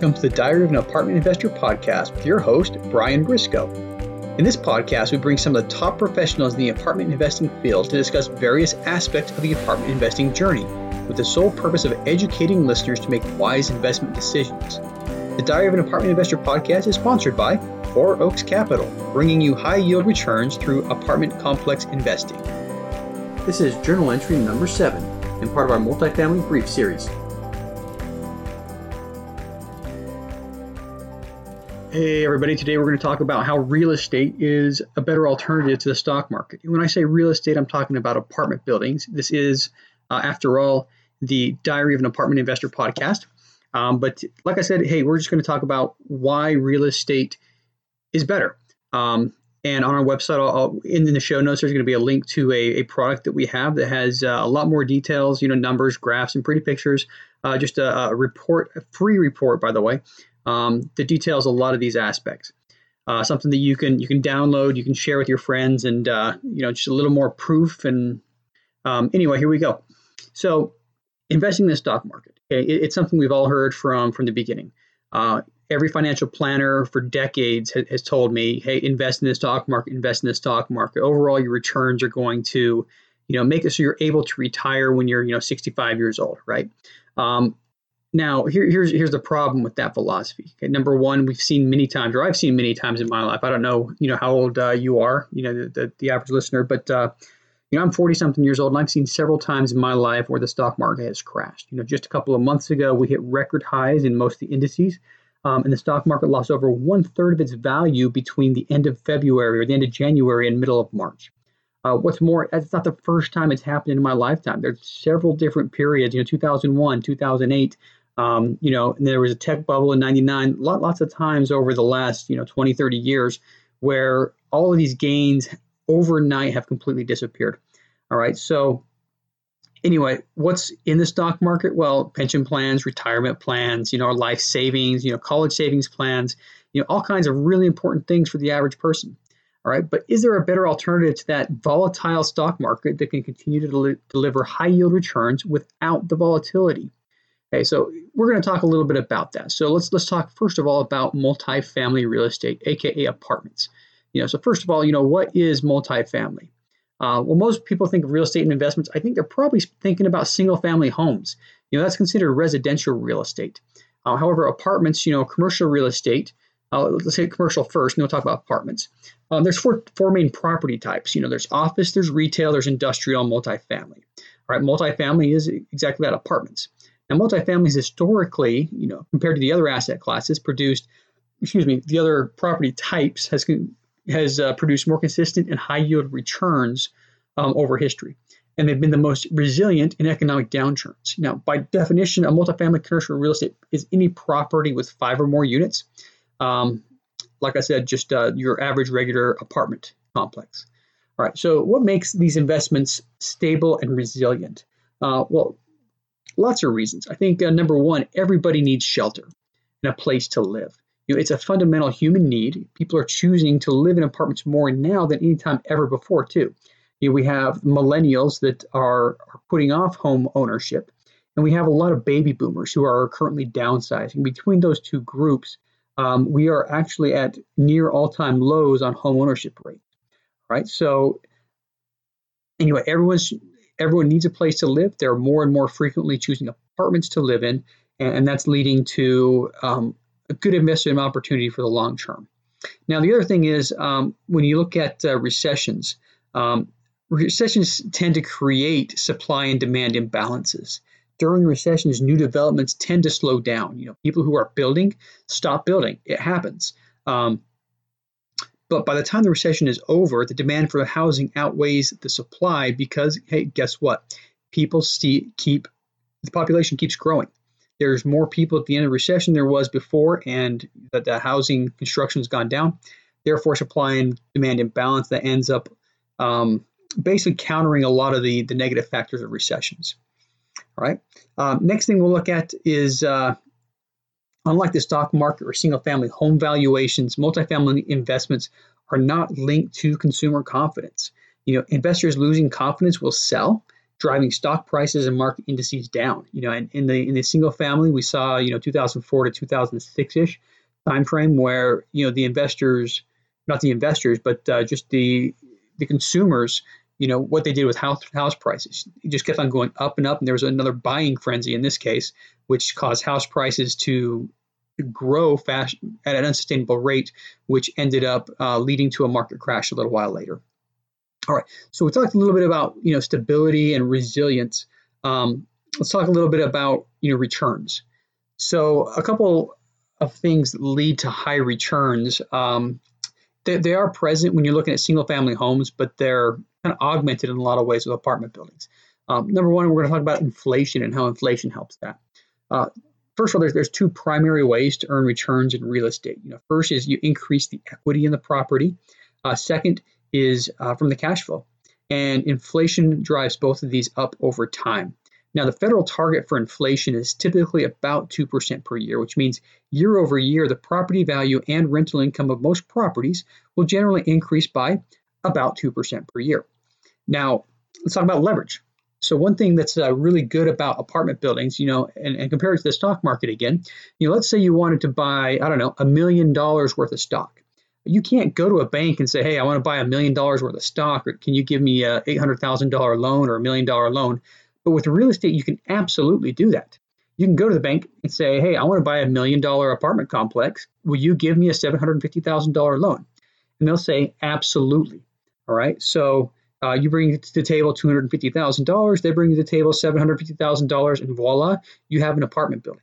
welcome to the Diary of an Apartment Investor podcast with your host, Brian Briscoe. In this podcast, we bring some of the top professionals in the apartment investing field to discuss various aspects of the apartment investing journey with the sole purpose of educating listeners to make wise investment decisions. The Diary of an Apartment Investor podcast is sponsored by Four Oaks Capital, bringing you high yield returns through apartment complex investing. This is journal entry number seven and part of our multifamily brief series. Hey, everybody. Today we're going to talk about how real estate is a better alternative to the stock market. When I say real estate, I'm talking about apartment buildings. This is, uh, after all, the Diary of an Apartment Investor podcast. Um, but like I said, hey, we're just going to talk about why real estate is better. Um, and on our website, I'll, I'll, in the show notes, there's going to be a link to a, a product that we have that has uh, a lot more details, you know, numbers, graphs, and pretty pictures. Uh, just a, a report, a free report, by the way, um, that details a lot of these aspects. Uh, something that you can you can download, you can share with your friends, and uh, you know just a little more proof. And um, anyway, here we go. So, investing in the stock market, okay, it, it's something we've all heard from from the beginning. Uh, every financial planner for decades has, told me, "Hey, invest in the stock market. Invest in the stock market. Overall, your returns are going to, you know, make it so you're able to retire when you're, you know, 65 years old, right?" Um, now, here, here's here's the problem with that philosophy. Okay, number one, we've seen many times, or I've seen many times in my life. I don't know, you know, how old uh, you are, you know, the, the, the average listener, but uh, you know, I'm 40 something years old, and I've seen several times in my life where the stock market has crashed. You know, just a couple of months ago, we hit record highs in most of the indices, um, and the stock market lost over one third of its value between the end of February or the end of January and middle of March. Uh, what's more, that's not the first time it's happened in my lifetime. There's several different periods, you know, 2001, 2008. Um, you know, there was a tech bubble in 99, lot, lots of times over the last, you know, 20, 30 years where all of these gains overnight have completely disappeared. All right. So, anyway, what's in the stock market? Well, pension plans, retirement plans, you know, our life savings, you know, college savings plans, you know, all kinds of really important things for the average person. All right. But is there a better alternative to that volatile stock market that can continue to del- deliver high yield returns without the volatility? Okay, so we're going to talk a little bit about that. So let's let's talk first of all about multifamily real estate, aka apartments. You know, so first of all, you know, what is multifamily? Uh, well, most people think of real estate and investments. I think they're probably thinking about single-family homes. You know, that's considered residential real estate. Uh, however, apartments, you know, commercial real estate. Uh, let's say commercial first, and we'll talk about apartments. Um, there's four four main property types. You know, there's office, there's retail, there's industrial, multifamily. All right, multifamily is exactly that apartments. Now, multifamilies historically, you know, compared to the other asset classes, produced, excuse me, the other property types has has uh, produced more consistent and high yield returns um, over history, and they've been the most resilient in economic downturns. Now, by definition, a multifamily commercial real estate is any property with five or more units. Um, like I said, just uh, your average regular apartment complex. All right. So, what makes these investments stable and resilient? Uh, well, Lots of reasons. I think uh, number one, everybody needs shelter and a place to live. You know, it's a fundamental human need. People are choosing to live in apartments more now than any time ever before, too. You know, we have millennials that are, are putting off home ownership, and we have a lot of baby boomers who are currently downsizing. Between those two groups, um, we are actually at near all-time lows on home ownership rate. Right. So anyway, everyone's everyone needs a place to live. They're more and more frequently choosing apartments to live in, and, and that's leading to um, a good investment opportunity for the long term. Now, the other thing is um, when you look at uh, recessions, um, recessions tend to create supply and demand imbalances. During recessions, new developments tend to slow down. You know, people who are building stop building. It happens. Um, but by the time the recession is over, the demand for housing outweighs the supply because, hey, guess what? People see, keep, the population keeps growing. There's more people at the end of the recession there was before, and the housing construction has gone down. Therefore, supply and demand imbalance that ends up um, basically countering a lot of the, the negative factors of recessions. All right. Um, next thing we'll look at is uh, Unlike the stock market or single family home valuations, multifamily investments are not linked to consumer confidence. You know, investors losing confidence will sell. driving stock prices and market indices down. You know, and in the in the single family, we saw you know 2004 to 2006 ish time frame where you know the investors, not the investors, but uh, just the the consumers, you know what they did with house house prices. It just kept on going up and up, and there was another buying frenzy in this case, which caused house prices to grow fast at an unsustainable rate, which ended up uh, leading to a market crash a little while later. All right, so we talked a little bit about you know stability and resilience. Um, let's talk a little bit about you know returns. So a couple of things lead to high returns. Um, they, they, are present when you're looking at single family homes, but they're kind of augmented in a lot of ways with apartment buildings. Um, number one, we're going to talk about inflation and how inflation helps that. Uh, first of all, there's, there's two primary ways to earn returns in real estate. You know, first is you increase the equity in the property. Uh, second is uh, from the cash flow. And inflation drives both of these up over time. Now, the federal target for inflation is typically about 2% per year, which means year over year, the property value and rental income of most properties will generally increase by about 2% per year. Now, let's talk about leverage. So, one thing that's uh, really good about apartment buildings, you know, and, and compared to the stock market again, you know, let's say you wanted to buy, I don't know, a million dollars worth of stock. You can't go to a bank and say, hey, I want to buy a million dollars worth of stock, or can you give me a $800,000 loan or a million dollar loan? But with real estate, you can absolutely do that. You can go to the bank and say, hey, I want to buy a million dollar apartment complex. Will you give me a $750,000 loan? And they'll say, absolutely. All right. So uh, you bring to the table $250,000, they bring you to the table $750,000, and voila, you have an apartment building.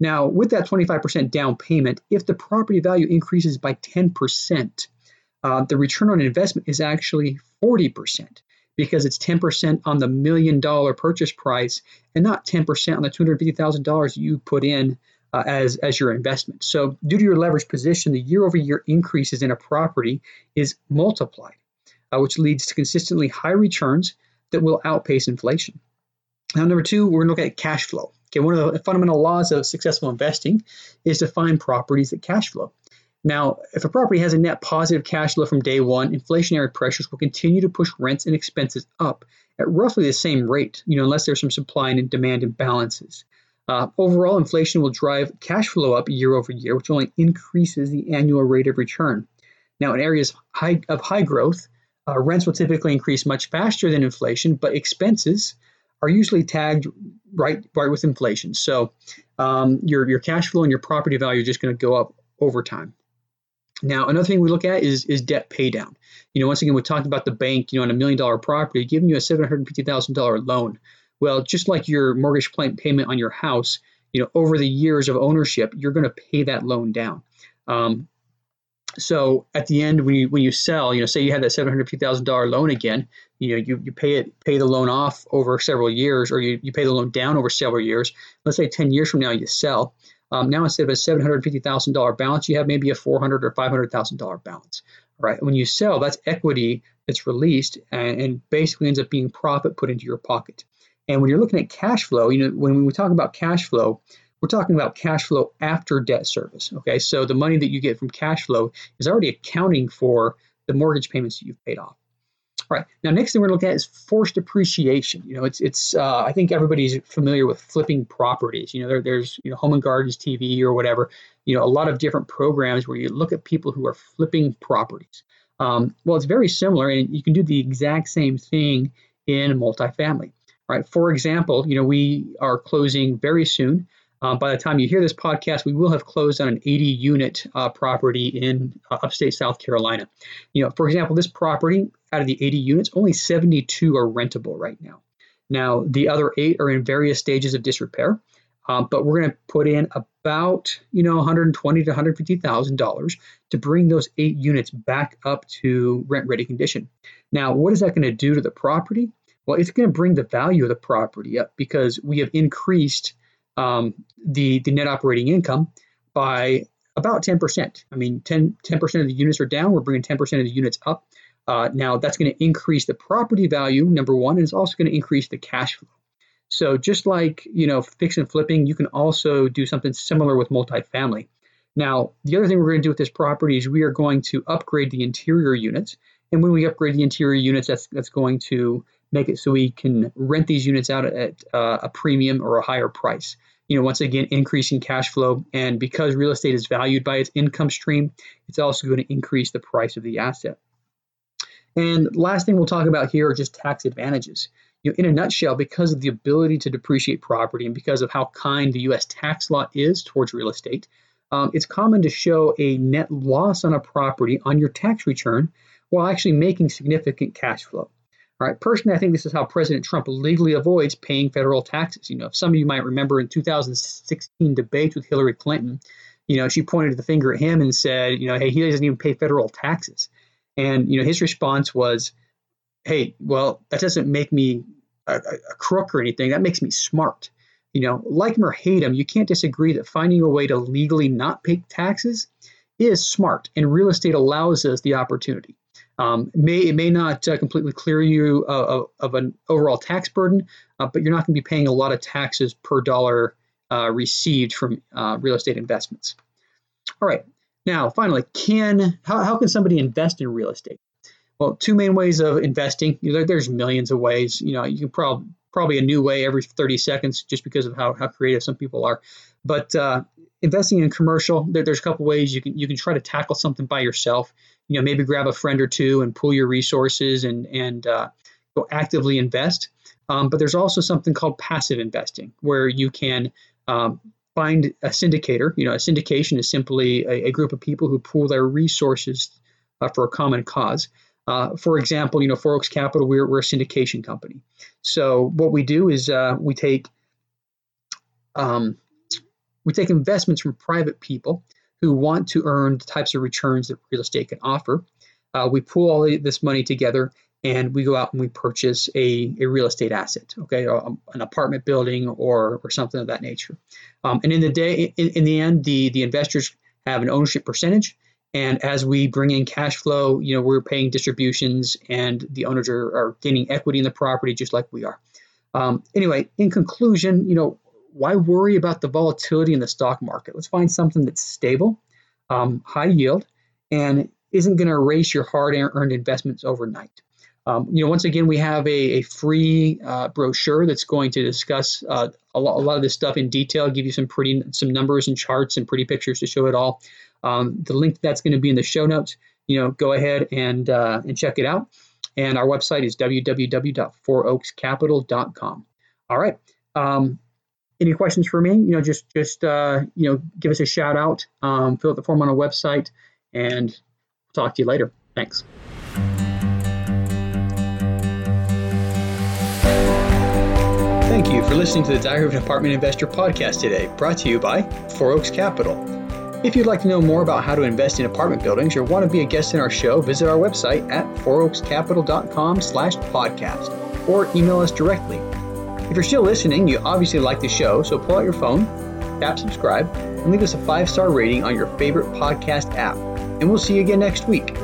Now, with that 25% down payment, if the property value increases by 10%, uh, the return on investment is actually 40% because it's 10% on the million dollar purchase price and not 10% on the $250,000 you put in uh, as, as your investment. So, due to your leverage position, the year over year increases in a property is multiplied, uh, which leads to consistently high returns that will outpace inflation. Now, number two, we're going to look at cash flow. Okay, one of the fundamental laws of successful investing is to find properties that cash flow. Now, if a property has a net positive cash flow from day one, inflationary pressures will continue to push rents and expenses up at roughly the same rate, you know, unless there's some supply and demand imbalances. Uh, overall, inflation will drive cash flow up year over year, which only increases the annual rate of return. Now, in areas high, of high growth, uh, rents will typically increase much faster than inflation, but expenses are usually tagged right right with inflation. So um, your your cash flow and your property value are just going to go up over time. Now, another thing we look at is is debt pay down. You know, once again, we talked about the bank, you know, on a million dollar property giving you a seven hundred fifty thousand dollar loan. Well, just like your mortgage payment on your house, you know, over the years of ownership, you're going to pay that loan down. Um, so at the end, when you when you sell, you know, say you had that seven hundred fifty thousand dollar loan again, you know, you, you pay it pay the loan off over several years, or you, you pay the loan down over several years. Let's say ten years from now you sell. Um, now instead of a seven hundred fifty thousand dollar balance, you have maybe a $400 or five hundred thousand dollar balance. Right? When you sell, that's equity that's released and, and basically ends up being profit put into your pocket. And when you're looking at cash flow, you know, when we talk about cash flow, we're talking about cash flow after debt service. Okay, so the money that you get from cash flow is already accounting for the mortgage payments that you've paid off. All right. Now, next thing we're looking at is forced appreciation. You know, it's it's. Uh, I think everybody's familiar with flipping properties. You know, there, there's you know Home and Gardens TV or whatever. You know, a lot of different programs where you look at people who are flipping properties. Um, well, it's very similar, and you can do the exact same thing in multifamily. Right. For example, you know, we are closing very soon uh, by the time you hear this podcast, we will have closed on an 80 unit uh, property in uh, upstate South Carolina. You know, for example, this property out of the 80 units, only 72 are rentable right now. Now, the other eight are in various stages of disrepair, um, but we're going to put in about you know 120 to 150 thousand dollars to bring those eight units back up to rent ready condition. Now, what is that going to do to the property? Well, it's going to bring the value of the property up because we have increased um, the, the net operating income by about 10%. I mean, 10, 10% of the units are down. We're bringing 10% of the units up. Uh, now, that's going to increase the property value, number one, and it's also going to increase the cash flow. So just like, you know, fix and flipping, you can also do something similar with multifamily. Now, the other thing we're going to do with this property is we are going to upgrade the interior units. And when we upgrade the interior units, that's, that's going to make it so we can rent these units out at uh, a premium or a higher price. You know, once again, increasing cash flow. And because real estate is valued by its income stream, it's also going to increase the price of the asset. And last thing we'll talk about here are just tax advantages. You know, in a nutshell, because of the ability to depreciate property and because of how kind the U.S. tax law is towards real estate, um, it's common to show a net loss on a property on your tax return while actually making significant cash flow. Right, personally, I think this is how President Trump legally avoids paying federal taxes. You know, if some of you might remember in 2016 debates with Hillary Clinton, you know, she pointed the finger at him and said, you know, hey, he doesn't even pay federal taxes. And, you know, his response was, hey, well, that doesn't make me a, a crook or anything. That makes me smart. You know, like him or hate him, you can't disagree that finding a way to legally not pay taxes is smart, and real estate allows us the opportunity. Um, it may it may not uh, completely clear you uh, of, an overall tax burden, uh, but you're not going to be paying a lot of taxes per dollar uh, received from uh, real estate investments. All right, now finally, can how, how can somebody invest in real estate? Well, two main ways of investing. You know, there's millions of ways. You know, you can probably probably a new way every 30 seconds just because of how, how creative some people are. But uh, investing in commercial, there, there's a couple ways you can you can try to tackle something by yourself you know maybe grab a friend or two and pool your resources and and uh, go actively invest. Um, but there's also something called passive investing where you can um, find a syndicator. You know, a syndication is simply a, a group of people who pool their resources uh, for a common cause. Uh, for example, you know, Four Oaks Capital, we're, we're a syndication company. So what we do is uh, we take um, we take investments from private people who want to earn the types of returns that real estate can offer. Uh, we pool all this money together and we go out and we purchase a, a real estate asset, okay, an apartment building or, or something of that nature. Um, and in the day, in, in the end, the, the investors have an ownership percentage. And as we bring in cash flow, you know, we're paying distributions and the owners are, are gaining equity in the property just like we are. Um, anyway, in conclusion, you know, why worry about the volatility in the stock market? Let's find something that's stable, um, high yield, and isn't going to erase your hard-earned investments overnight. Um, you know, once again, we have a, a free uh, brochure that's going to discuss uh, a, lot, a, lot, of this stuff in detail, give you some pretty some numbers and charts and pretty pictures to show it all. Um, the link that's going to be in the show notes. You know, go ahead and uh, and check it out. And our website is www.fouroakscapital.com. All right. Um, any questions for me, you know, just just uh, you know, give us a shout out, um, fill out the form on our website, and talk to you later. Thanks. Thank you for listening to the Diary of an Apartment Investor podcast today, brought to you by Four Oaks Capital. If you'd like to know more about how to invest in apartment buildings or want to be a guest in our show, visit our website at fouroakscapital.com slash podcast or email us directly if you're still listening, you obviously like the show, so pull out your phone, tap subscribe, and leave us a five star rating on your favorite podcast app. And we'll see you again next week.